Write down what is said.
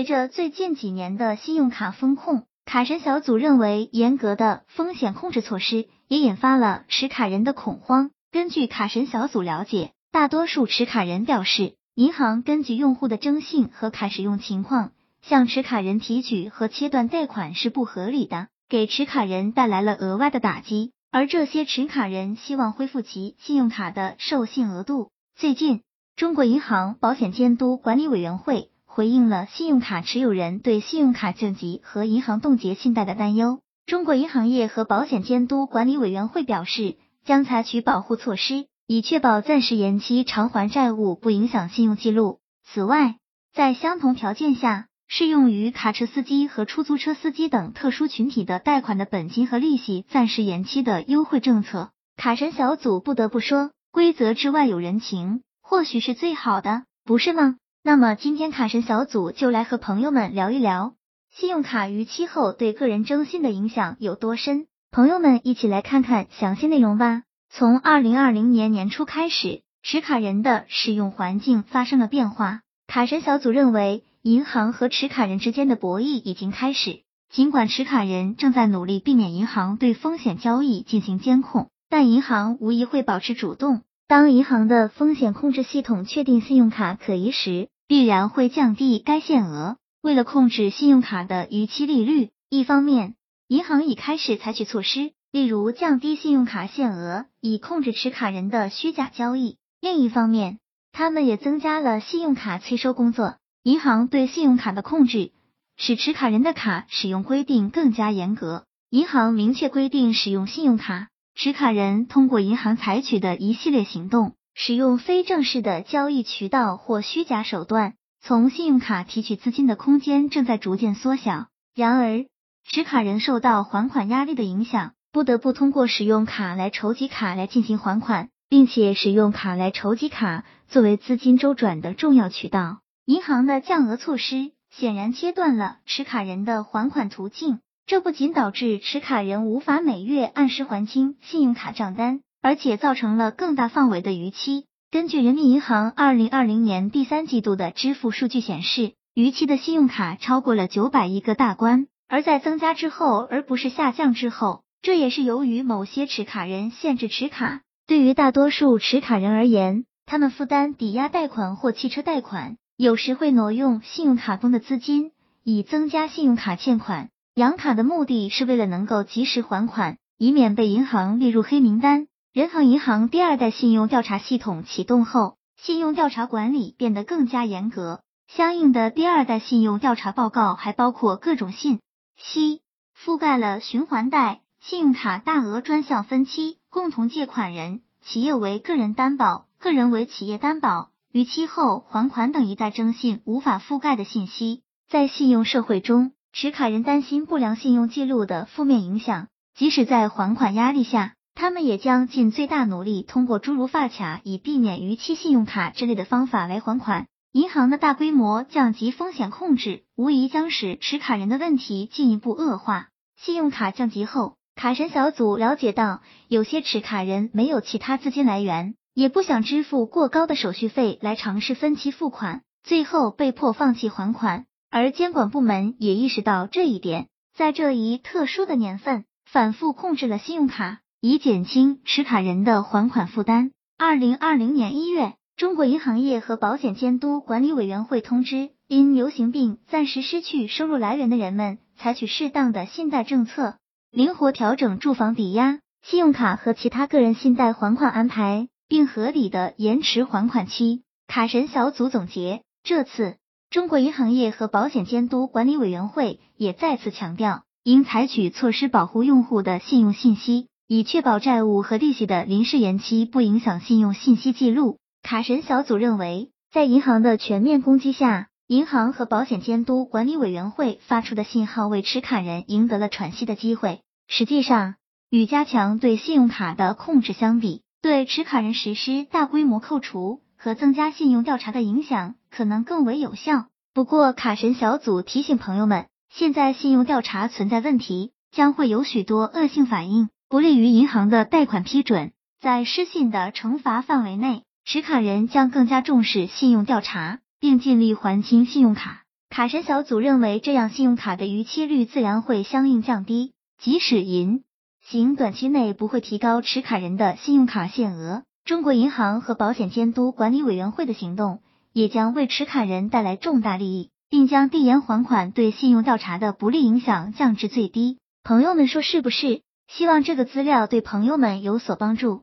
随着最近几年的信用卡风控，卡神小组认为严格的风险控制措施也引发了持卡人的恐慌。根据卡神小组了解，大多数持卡人表示，银行根据用户的征信和卡使用情况，向持卡人提取和切断贷款是不合理的，给持卡人带来了额外的打击。而这些持卡人希望恢复其信用卡的授信额度。最近，中国银行保险监督管理委员会回应了信用卡持有人对信用卡降级和银行冻结信贷的担忧。中国银行业和保险监督管理委员会表示，将采取保护措施，以确保暂时延期偿还债务不影响信用记录。此外，在相同条件下，适用于卡车司机和出租车司机等特殊群体的贷款的本金和利息暂时延期的优惠政策，卡神小组不得不说，规则之外有人情，或许是最好的，不是吗？那么今天卡神小组就来和朋友们聊一聊，信用卡逾期后对个人征信的影响有多深？朋友们一起来看看详细内容吧。从二零二零年年初开始，持卡人的使用环境发生了变化，卡神小组认为。银行和持卡人之间的博弈已经开始。尽管持卡人正在努力避免银行对风险交易进行监控，但银行无疑会保持主动。当银行的风险控制系统确定信用卡可疑时，必然会降低该限额。为了控制信用卡的逾期利率，一方面，银行已开始采取措施，例如降低信用卡限额，以控制持卡人的虚假交易；另一方面，他们也增加了信用卡催收工作。银行对信用卡的控制，使持卡人的卡使用规定更加严格。银行明确规定，使用信用卡持卡人通过银行采取的一系列行动，使用非正式的交易渠道或虚假手段，从信用卡提取资金的空间正在逐渐缩小。然而，持卡人受到还款压力的影响，不得不通过使用卡来筹集卡来进行还款，并且使用卡来筹集卡作为资金周转的重要渠道。银行的降额措施显然切断了持卡人的还款途径，这不仅导致持卡人无法每月按时还清信用卡账单，而且造成了更大范围的逾期。根据人民银行二零二零年第三季度的支付数据显示，逾期的信用卡超过了九百亿个大关，而在增加之后，而不是下降之后。这也是由于某些持卡人限制持卡。对于大多数持卡人而言，他们负担抵押贷款或汽车贷款。有时会挪用信用卡中的资金，以增加信用卡欠款。养卡的目的是为了能够及时还款，以免被银行列入黑名单。人行银行第二代信用调查系统启动后，信用调查管理变得更加严格。相应的第二代信用调查报告还包括各种信息，覆盖了循环贷、信用卡大额专项分期、共同借款人、企业为个人担保、个人为企业担保。逾期后还款等一代征信无法覆盖的信息，在信用社会中，持卡人担心不良信用记录的负面影响，即使在还款压力下，他们也将尽最大努力通过诸如发卡以避免逾期信用卡之类的方法来还款。银行的大规模降级风险控制，无疑将使持卡人的问题进一步恶化。信用卡降级后，卡神小组了解到，有些持卡人没有其他资金来源。也不想支付过高的手续费来尝试分期付款，最后被迫放弃还款。而监管部门也意识到这一点，在这一特殊的年份，反复控制了信用卡，以减轻持卡人的还款负担。二零二零年一月，中国银行业和保险监督管理委员会通知，因流行病暂时失去收入来源的人们，采取适当的信贷政策，灵活调整住房抵押、信用卡和其他个人信贷还款安排。并合理的延迟还款期。卡神小组总结，这次中国银行业和保险监督管理委员会也再次强调，应采取措施保护用户的信用信息，以确保债务和利息的临时延期不影响信用信息记录。卡神小组认为，在银行的全面攻击下，银行和保险监督管理委员会发出的信号为持卡人赢得了喘息的机会。实际上，与加强对信用卡的控制相比，对持卡人实施大规模扣除和增加信用调查的影响可能更为有效。不过，卡神小组提醒朋友们，现在信用调查存在问题，将会有许多恶性反应，不利于银行的贷款批准。在失信的惩罚范围内，持卡人将更加重视信用调查，并尽力还清信用卡。卡神小组认为，这样信用卡的逾期率自然会相应降低，即使银行短期内不会提高持卡人的信用卡限额，中国银行和保险监督管理委员会的行动也将为持卡人带来重大利益，并将递延还款对信用调查的不利影响降至最低。朋友们说是不是？希望这个资料对朋友们有所帮助。